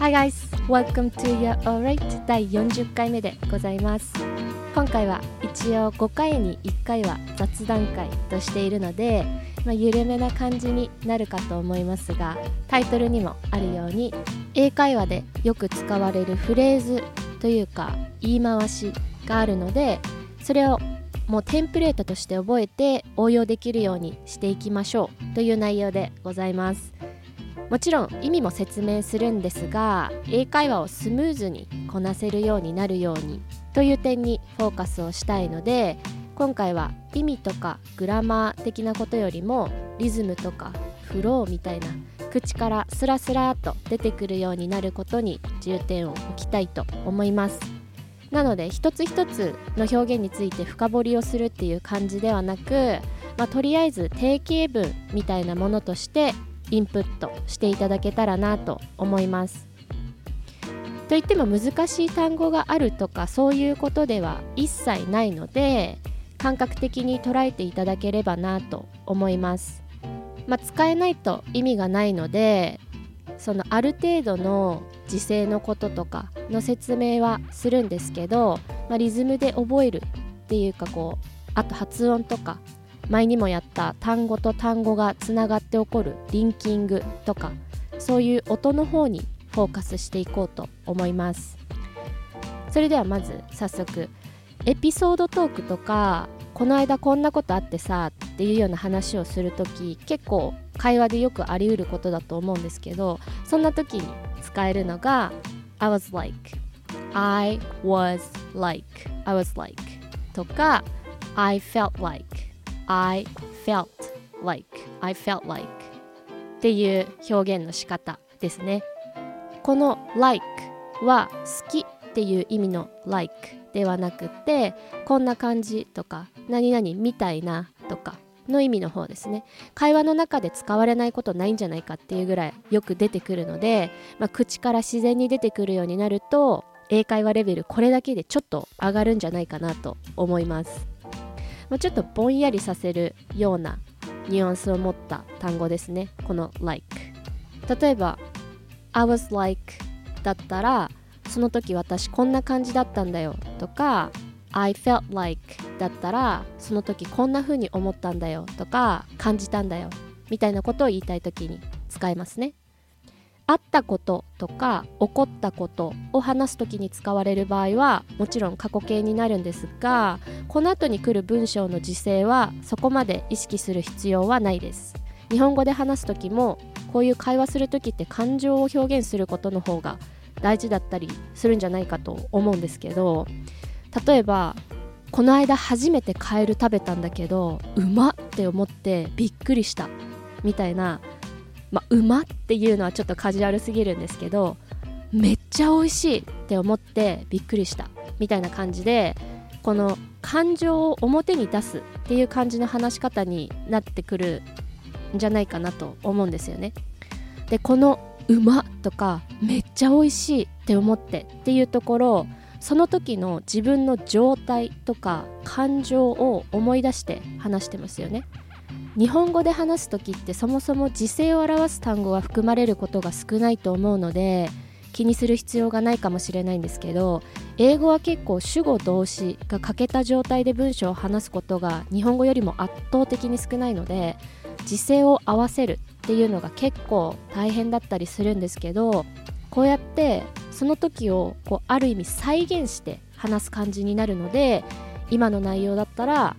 Hi guys, welcome to Your Alright 第40回目でございます。今回は一応5回に1回は雑談会としているので、まあ、緩めな感じになるかと思いますがタイトルにもあるように英会話でよく使われるフレーズというか言い回しがあるのでそれをもうテンプレートとして覚えて応用できるようにしていきましょうという内容でございます。もちろん意味も説明するんですが英会話をスムーズにこなせるようになるようにという点にフォーカスをしたいので今回は意味とかグラマー的なことよりもリズムとかフローみたいな口からスラスラと出てくるようになることに重点を置きたいと思います。なので一つ一つの表現について深掘りをするっていう感じではなく、まあ、とりあえず定型文みたいなものとしてインプットしていただけたらなと思います。といっても難しい単語があるとかそういうことでは一切ないので感覚的に捉えていただければなと思います、まあ、使えないと意味がないのでそのある程度の時制のこととかの説明はするんですけど、まあ、リズムで覚えるっていうかこうあと発音とか前にもやった単語と単語がつながって起こるリンキングとかそういう音の方にフォーカスしていこうと思います。それではまず早速エピソードトークとかこの間こんなことあってさっていうような話をする時結構会話でよくありうることだと思うんですけどそんな時に使えるのが I was like I was like I was like とか I felt like I felt like I felt like っていう表現の仕方ですね。この like は好きっていう意味の like ではなくてこんな感じとか何々みたいなとかの意味の方ですね。会話の中で使われないことないんじゃないかっていうぐらいよく出てくるので、まあ、口から自然に出てくるようになると英会話レベルこれだけでちょっと上がるんじゃないかなと思います。まあ、ちょっとぼんやりさせるようなニュアンスを持った単語ですね。この like 例えば I was like だったらその時私こんな感じだったんだよ。とか I felt like だったらその時こんな風に思ったんだよ。とか感じたんだよ。みたいなことを言いたい時に使いますね。あったこととか起こったことを話す時に使われる場合はもちろん過去形になるんですがこの後に来る文章の時制はそこまで意識する必要はないです。日本語で話す時もこういう会話する時って感情を表現することの方が大事だったりするんじゃないかと思うんですけど例えばこの間初めてカエル食べたんだけどうまって思ってびっくりしたみたいなまあ、馬っていうのはちょっとカジュアルすぎるんですけどめっちゃ美味しいって思ってびっくりしたみたいな感じでこの感情を表に出すっていう感じの話し方になってくるんじゃないかなと思うんですよね。でこの「馬」とか「めっちゃ美味しい」って思ってっていうところその時の自分の状態とか感情を思い出して話してますよね。日本語で話す時ってそもそも時制を表す単語が含まれることが少ないと思うので気にする必要がないかもしれないんですけど英語は結構主語動詞が欠けた状態で文章を話すことが日本語よりも圧倒的に少ないので時制を合わせるっていうのが結構大変だったりするんですけどこうやってその時をこうある意味再現して話す感じになるので今の内容だったら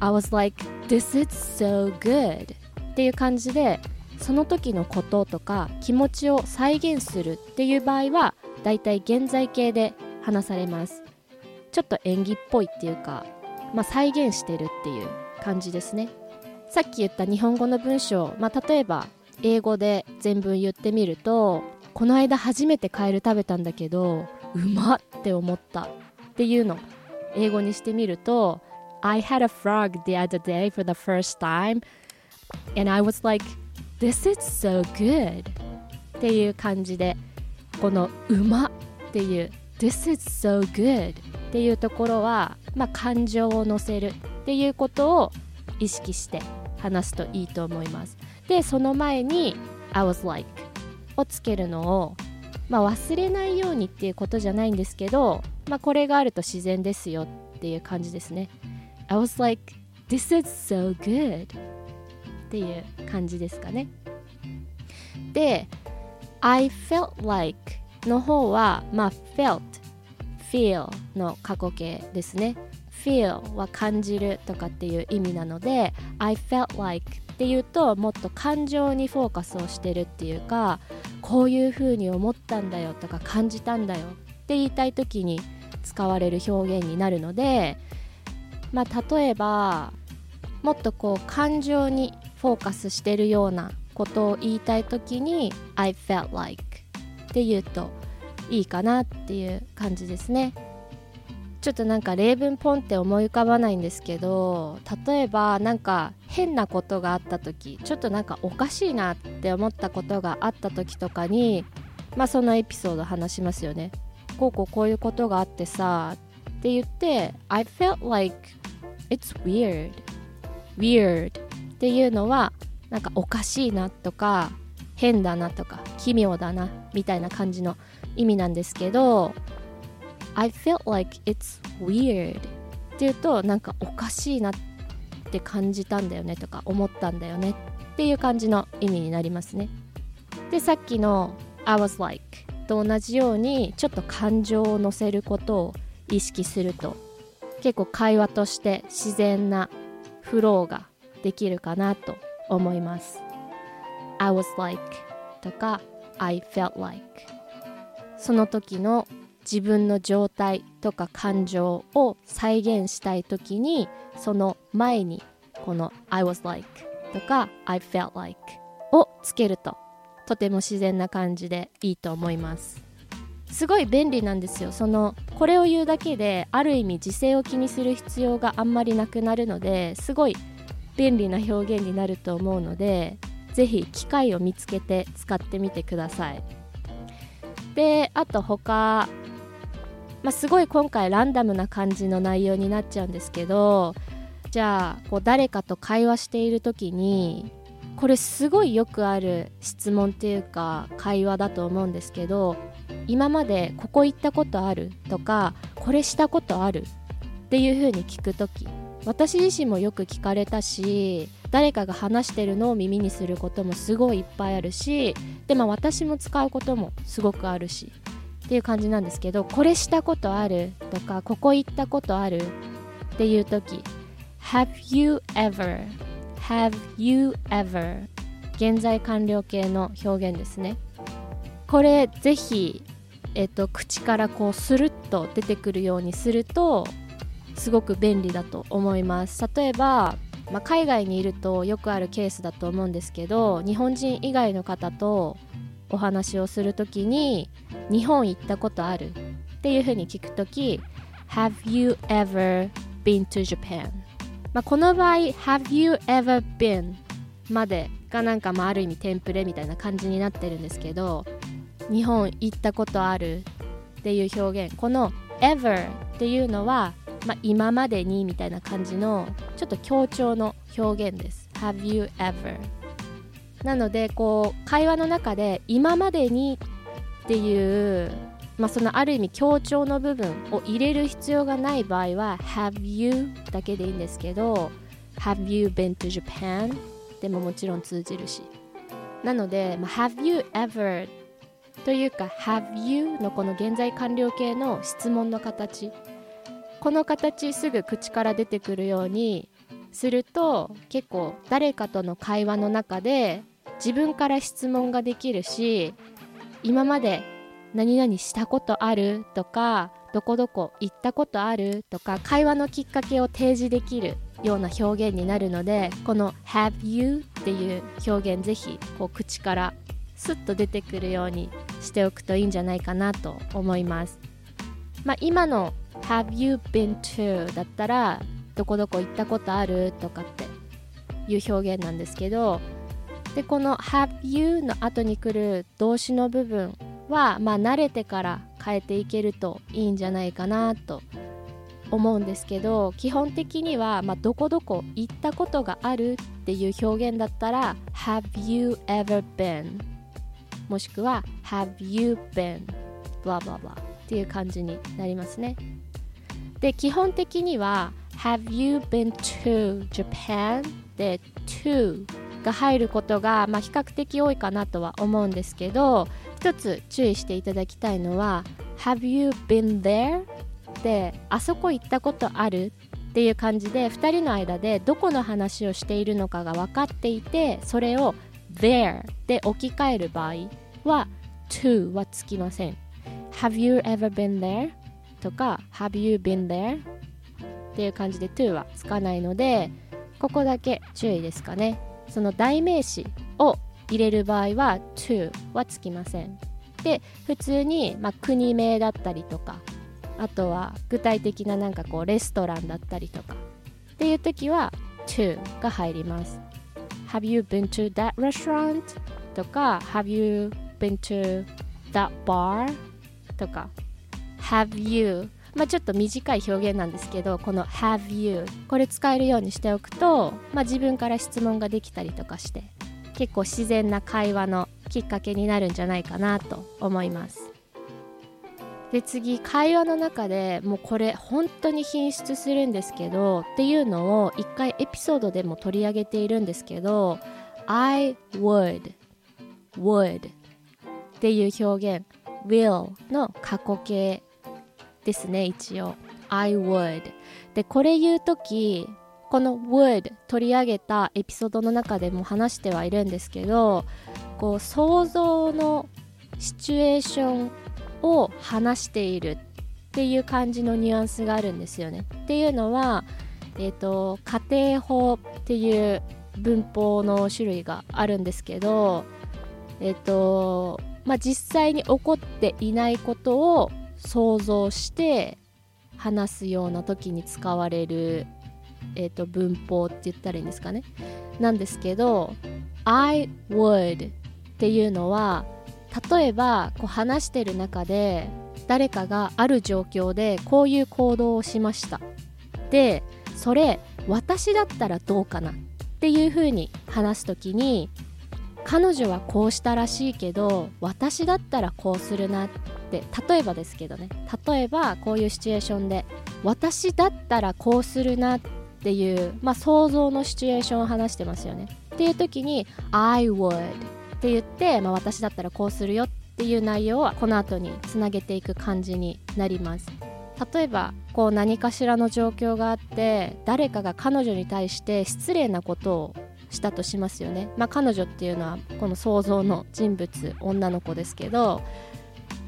I was like This is so good. っていう感じでその時のこととか気持ちを再現するっていう場合はだいたい現在形で話されます。ちょっと演技っぽいっていうか、まあ、再現してるっていう感じですね。さっき言った日本語の文章、まあ、例えば英語で全文言ってみるとこの間初めてカエル食べたんだけどうまって思ったっていうの英語にしてみると I had a frog the other day for the first time and I was like this is so good. っていう感じでこのうまっていう this is so good. っていうところは、まあ、感情を乗せるっていうことを意識して話すといいと思います。でその前に I was like をつけるのをまあ、忘れないようにっていうことじゃないんですけど、まあ、これがあると自然ですよっていう感じですね。I was like this is so good. っていう感じですかね。で I felt like の方はまあ felt feel の過去形ですね。feel は感じるとかっていう意味なので I felt like っていうともっと感情にフォーカスをしてるっていうかこういうふうに思ったんだよとか感じたんだよって言いたい時に使われる表現になるのでまあ例えばもっとこう感情にフォーカスしてるようなことを言いたい時に I felt like って言うといいかなっていう感じですね。ちょっとなんか例文ポンって思い浮かばないんですけど例えばなんか変なことがあった時ちょっとなんかおかしいなって思ったことがあった時とかにまあそのエピソード話しますよね。こうこうこういうことがあってさって言って I felt like it's weird. Weird っていうのはなんかおかしいなとか変だなとか奇妙だなみたいな感じの意味なんですけど I felt like it's weird っていうとなんかおかしいなって感じたんだよねとか思ったんだよねっていう感じの意味になりますね。でさっきの I was like と同じようにちょっと感情を乗せることを意識すると結構会話として自然なフローができるかなと思います。I was like とか I felt like その時の自分の状態とか感情を再現したい時にその前にこの I was like とか I felt like をつけるととても自然な感じでいいと思います。すごい便利なんですよ。そのこれを言うだけである意味時勢を気にする必要があんまりなくなるのですごい便利な表現になると思うので是非機会を見つけて使ってみてください。であと他まあ、すごい今回ランダムな感じの内容になっちゃうんですけどじゃあこう誰かと会話している時にこれすごいよくある質問っていうか会話だと思うんですけど今までここ行ったことある？とかこれしたことある？っていう風に聞く時私自身もよく聞かれたし誰かが話してるのを耳にすることもすごいいっぱいあるしでも私も使うこともすごくあるしっていう感じなんですけどこれしたことある？とかここ行ったことある？っていう時 Have you ever? Have you ever? 現在完了形の表現ですね。これぜひ、えっと、口からこうスルッと出てくるようにするとすごく便利だと思います例えば、まあ、海外にいるとよくあるケースだと思うんですけど日本人以外の方とお話をするときに日本行ったことあるっていうふうに聞くとき Have you ever been to Japan? まあ、この場合 Have you ever been? までがなんかまあある意味テンプレみたいな感じになってるんですけど日本行ったことあるっていう表現この ever っていうのは、まあ、今までにみたいな感じのちょっと強調の表現です Have you ever? なのでこう会話の中で今までにっていう、まあ、そのある意味強調の部分を入れる必要がない場合は Have you? だけでいいんですけど Have you been to Japan? でももちろん通じるしなので、まあ、Have you ever というか Have you のこの現在完了形の質問の形。この形すぐ口から出てくるようにすると結構誰かとの会話の中で自分から質問ができるし今まで何々したことある？とかどこどこ行ったことある？とか会話のきっかけを提示できるような表現になるのでこの Have you っていう表現ぜひこう口からスッと出てくるようにしておくといいんじゃないかなと思います。まあ、今の Have you been to だったらどこどこ行ったことあるとかっていう表現なんですけどでこの have you の後に来る動詞の部分はまあ慣れてから変えていけるといいんじゃないかなと思うんですけど基本的には、まあ、どこどこ行ったことがあるっていう表現だったら Have you ever been? もしくは Have you been? blah blah blah っていう感じになりますねで基本的には Have you been to Japan? で to が入ることが、まあ、比較的多いかなとは思うんですけど一つ注意していただきたいのは Have you been there? であそこ行ったことある？っていう感じで2人の間でどこの話をしているのかが分かっていてそれを there で置き換える場合は to はつきません Have you ever been there? とか Have you been there? っていう感じで to はつかないのでここだけ注意ですかねその代名詞を入れる場合は to はつきませんで普通に、まあ、国名だったりとかあとは具体的ななんかこうレストランだったりとかっていう時は to が入ります Have you been to that restaurant? とか Have you been to that bar? とか Have you? まあ、ちょっと短い表現なんですけどこの Have you これ使えるようにしておくと、まあ、自分から質問ができたりとかして結構自然な会話のきっかけになるんじゃないかなと思いますで次会話の中でもうこれ本当に品質するんですけどっていうのを一回エピソードでも取り上げているんですけど I would would っていう表現 will の過去形ですね一応。I would でこれ言う時この would 取り上げたエピソードの中でも話してはいるんですけどこう想像のシチュエーションを話しているっていう感じのニュアンスがあるんですよね。っていうのは、えーと、家庭法っていう文法の種類があるんですけど、えーとまあ、実際に起こっていないことを想像して話すような時に使われる、えーと、文法って言ったらいいんですかね。なんですけど「I would」っていうのは例えばこう話してる中で誰かがある状況でこういう行動をしました。でそれ私だったらどうかな？っていうふうに話す時に彼女はこうしたらしいけど私だったらこうするなって例えばですけどね。例えばこういうシチュエーションで私だったらこうするなっていう、まあ、想像のシチュエーションを話してますよね。っていう時に I would って言って、まあ、私だったらこうするよっていう内容はこの後につなげていく感じになります。例えばこう何かしらの状況があって誰かが彼女に対して失礼なことをしたとしますよね、まあ、彼女っていうのはこの想像の人物女の子ですけど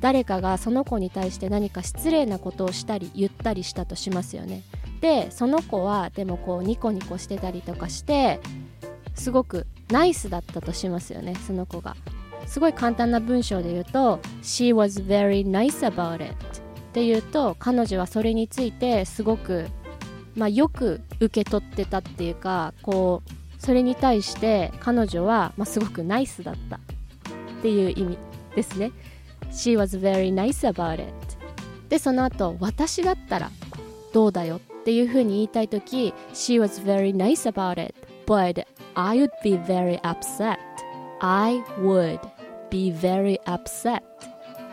誰かがその子に対して何か失礼なことをしたり言ったりしたとしますよね。でその子はでもこうニコニコしてたりとかしてすごくナイスだったとしますよねその子が。すごい簡単な文章で言うと「She was very nice about it」って言うと彼女はそれについてすごく、まあ、よく受け取ってたっていうかこうそれに対して彼女は、まあ、すごくナイスだったっていう意味ですね。She was very nice about it でその後私だったらどうだよっていうふうに言いたい時 She was very nice about it but I would be very upset. I would be very upset.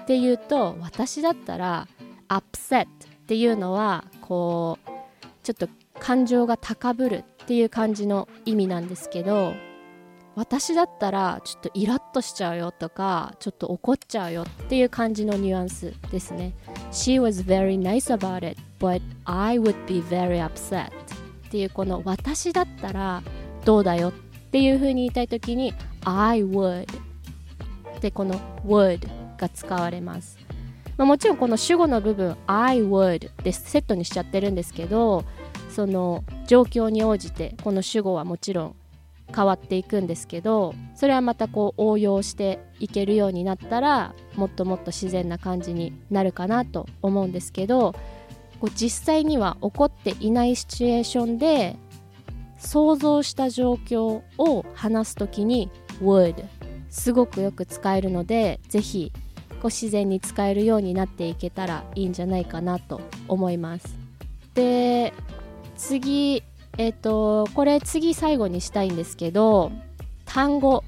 っていうと私だったら upset っていうのはこうちょっと感情が高ぶるっていう感じの意味なんですけど私だったらちょっとイラッとしちゃうよとかちょっと怒っちゃうよっていう感じのニュアンスですね She was very nice about it but I would be very upset っていうこの私だったらどうだよっていう風に言いたい時に I would でこの would が使われます、まあ、もちろんこの主語の部分 I would でセットにしちゃってるんですけどその状況に応じてこの主語はもちろん変わっていくんですけどそれはまたこう応用していけるようになったらもっともっと自然な感じになるかなと思うんですけどこう実際には起こっていないシチュエーションで想像した状況を話す時に would すごくよく使えるのでぜひこう自然に使えるようになっていけたらいいんじゃないかなと思います。で次えっ、ー、とこれ次最後にしたいんですけど単語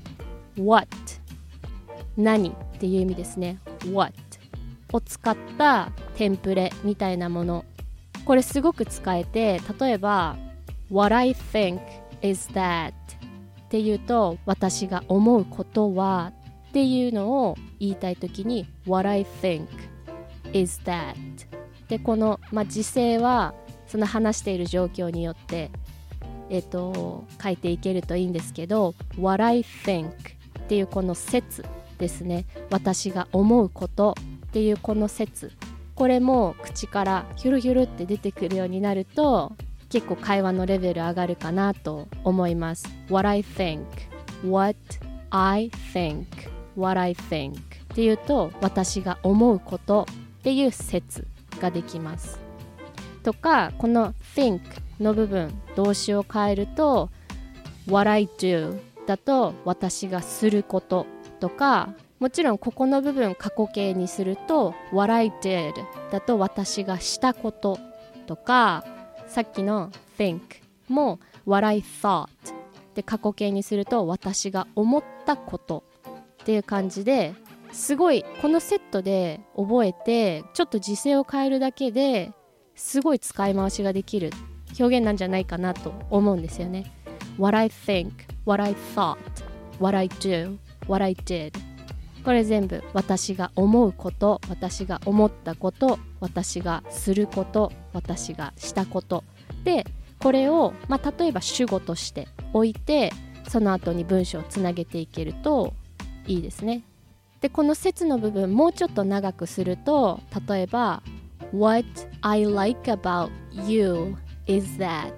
what 何っていう意味ですね。what を使ったテンプレみたいなもの。これすごく使えて例えば What I think is that っていうと私が思うことはっていうのを言いたい時に What I think is that でこの、まあ、時制はその話している状況によってえっ、と書いていけるといいんですけど What I think っていうこの説ですね。私が思うことっていうこの説。これも口からヒュルヒュルって出てくるようになると結構会話のレベル上がるかなと思います。What I think. What I think. What I think. っていうと私が思うことっていう説ができます。とかこの think の部分動詞を変えると What I do だと私がすることとかもちろんここの部分過去形にすると What I did だと私がしたこととかさっきの think も What I thought で過去形にすると私が思ったことっていう感じですごいこのセットで覚えてちょっと時勢を変えるだけですごい使い回しができる表現なんじゃないかなと思うんですよね。What I think, what I thought, what I do, what I did これ全部私が思うこと私が思ったこと私がすること私がしたことでこれを、まあ、例えば主語として置いてその後に文章をつなげていけるといいですね。でこの説の部分もうちょっと長くすると例えば What I like about you is that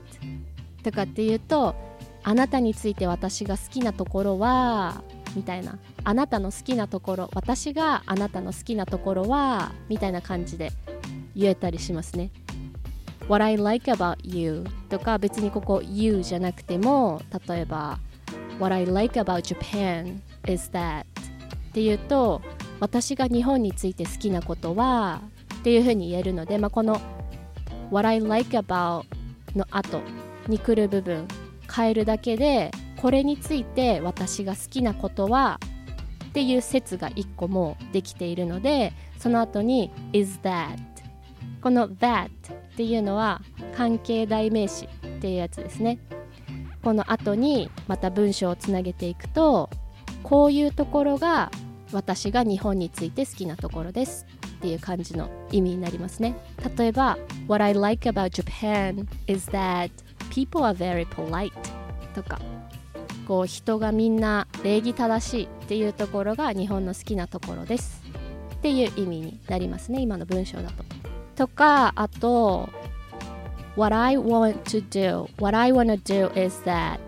とかっていうとあなたについて私が好きなところはみたいな。あなたの好きなところ私があなたの好きなところはみたいな感じで言えたりしますね。What I like about you とか別にここ you じゃなくても例えば What I like about Japan is that っていうと私が日本について好きなことはっていうふうに言えるので、まあ、この What I like about の後に来る部分変えるだけでこれについて私が好きなことはっていう説が1個もできているのでその後に is that この that っていうのは関係代名詞っていうやつですね。この後にまた文章をつなげていくとこういうところが私が日本について好きなところですっていう感じの意味になりますね。例えば What I like about Japan is that people are very polite とか。こう人がみんな礼儀正しいっていうところが日本の好きなところですっていう意味になりますね今の文章だと。とかあと What I want to do What I wanna do is that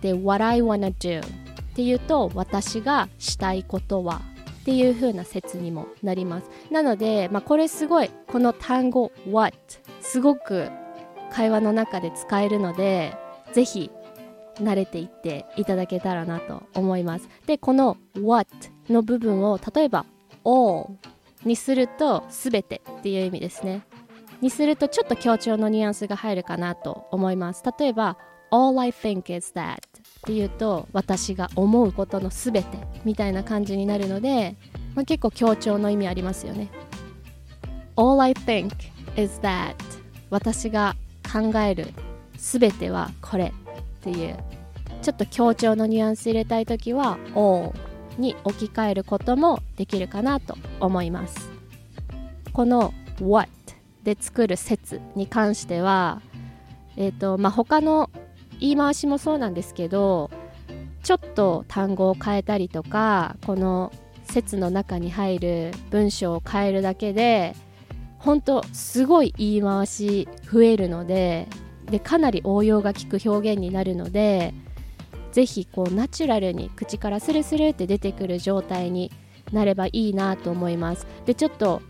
で What I wanna do っていうと私がしたいことはっていう風な説にもなりますなので、まあ、これすごいこの単語 What すごく会話の中で使えるのでぜひ慣れていっていただけたらなと思います。で、この what の部分を例えば all にすると全てっていう意味ですね。にするとちょっと強調のニュアンスが入るかなと思います。例えば all I think is that っていうと私が思うことの全てみたいな感じになるので、まあ、結構強調の意味ありますよね。all I think is that 私が考える全てはこれっていう。ちょっと強調のニュアンス入れたい時は all に置き換えることもできるかなと思います。この what で作る説に関してはえっ、ー、とまあ他の言い回しもそうなんですけどちょっと単語を変えたりとかこの説の中に入る文章を変えるだけで本当すごい言い回し増えるのででかなり応用が利く表現になるのでぜひこうナチュラルに口からスルスルって出てくる状態になればいいなと思います。でちょっと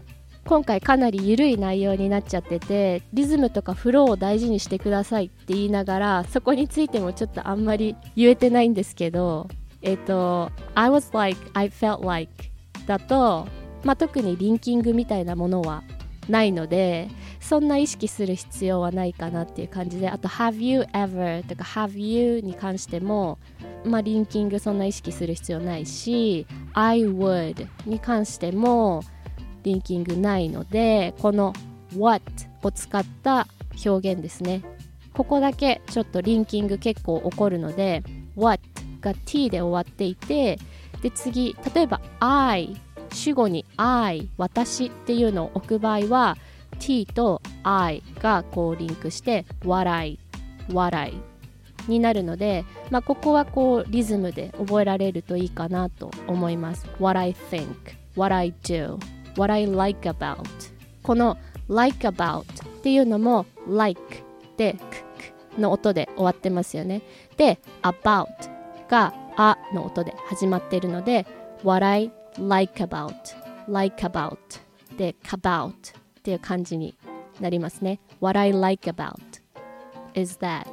今回かなり緩い内容になっちゃっててリズムとかフローを大事にしてくださいって言いながらそこについてもちょっとあんまり言えてないんですけどえっ、と I was like I felt like だと、まあ、特にリンキングみたいなものはないのでそんな意識する必要はないかなっていう感じであと Have you ever とか Have you に関してもまあリンキングそんな意識する必要ないし I would に関してもリンキングないのでこの What を使った表現ですね。ここだけちょっとリンキング結構起こるので What が t で終わっていてで次例えば I 主語に I 私っていうのを置く場合は t と I がこうリンクして笑い笑いになるので、まあ、ここはこうリズムで覚えられるといいかなと思います。What I think What I do What I like about この like about っていうのも like でくくの音で終わってますよね。で about があの音で始まっているので What I like about like about で about っていう感じになりますね。What I like about is that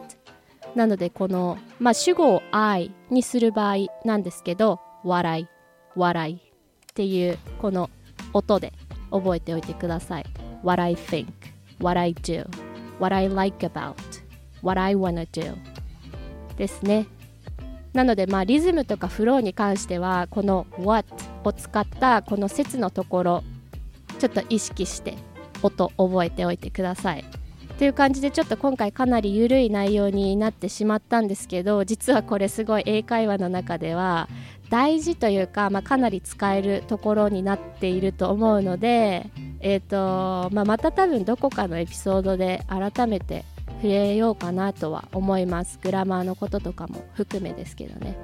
なのでこの、まあ、主語を I にする場合なんですけど笑い笑いっていうこの音で覚えておいてください。What I think What I do What I like about What I wanna do ですね。なのでまあリズムとかフローに関してはこの What を使ったこの説のところちょっと意識して音覚えておいてください。という感じでちょっと今回かなり緩い内容になってしまったんですけど実はこれすごい英会話の中では大事というか、まあ、かなり使えるところになっていると思うので、えーとまあ、また多分どこかのエピソードで改めて触れようかなとは思います。グラマーのこととかも含めですけどね。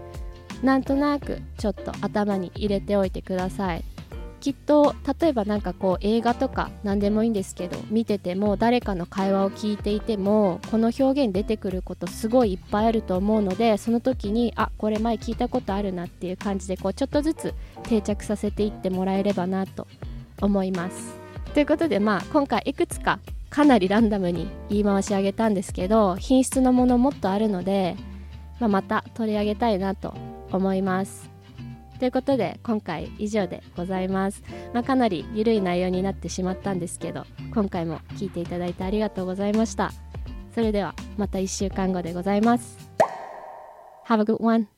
なんとなくちょっと頭に入れておいてください。きっと例えば何かこう映画とか何でもいいんですけど見てても誰かの会話を聞いていてもこの表現出てくることすごいいっぱいあると思うのでその時にあこれ前聞いたことあるなっていう感じでこうちょっとずつ定着させていってもらえればなと思います。ということでまあ今回いくつかかなりランダムに言い回し上げたんですけど品質のものもっとあるので、まあ、また取り上げたいなと思います。ということで今回以上でございます、まあ、かなり緩い内容になってしまったんですけど今回も聞いていただいてありがとうございました。それではまた1週間後でございます。Have a good one.